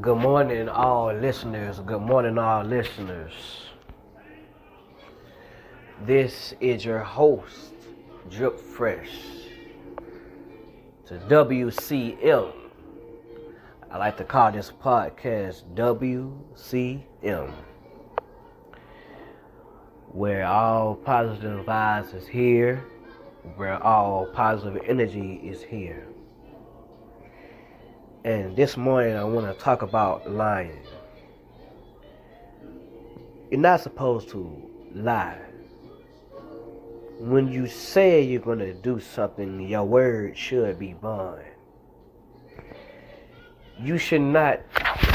Good morning, all listeners. Good morning, all listeners. This is your host, Drip Fresh, to WCM. I like to call this podcast WCM, where all positive vibes is here, where all positive energy is here. And this morning I want to talk about lying. You're not supposed to lie. When you say you're going to do something, your word should be bond. You should not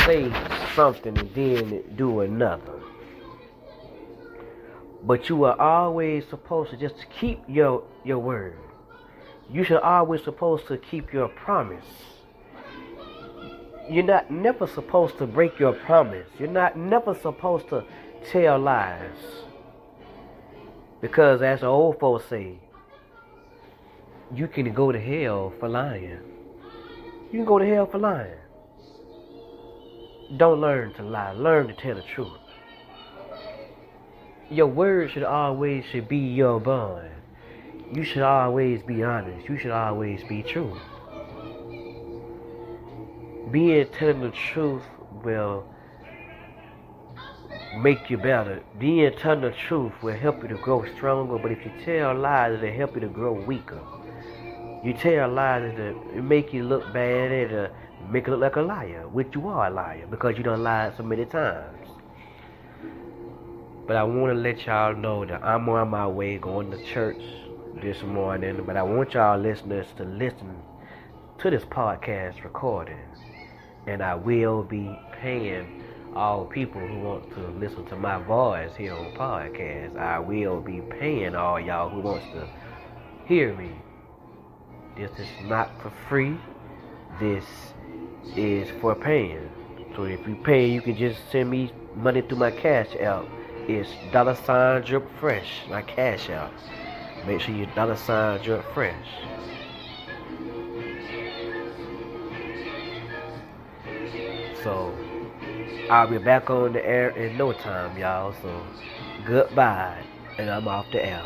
say something and then do another. But you are always supposed to just keep your your word. You should always supposed to keep your promise you're not never supposed to break your promise. You're not never supposed to tell lies. Because as the old folks say, you can go to hell for lying. You can go to hell for lying. Don't learn to lie. Learn to tell the truth. Your word should always should be your bond. You should always be honest. You should always be true being telling the truth will make you better. Being telling the truth will help you to grow stronger. But if you tell lies, it'll help you to grow weaker. You tell lies, it'll make you look bad. It'll make you look like a liar, which you are a liar because you done lied so many times. But I want to let y'all know that I'm on my way going to church this morning. But I want y'all listeners to listen to this podcast recording and I will be paying all people who want to listen to my voice here on podcast. I will be paying all y'all who wants to hear me. This is not for free. This is for paying. So if you pay, you can just send me money through my cash app. It's dollar sign drip fresh, my cash app. Make sure you dollar sign drip fresh. So I'll be back on the air in no time, y'all. So goodbye, and I'm off the air.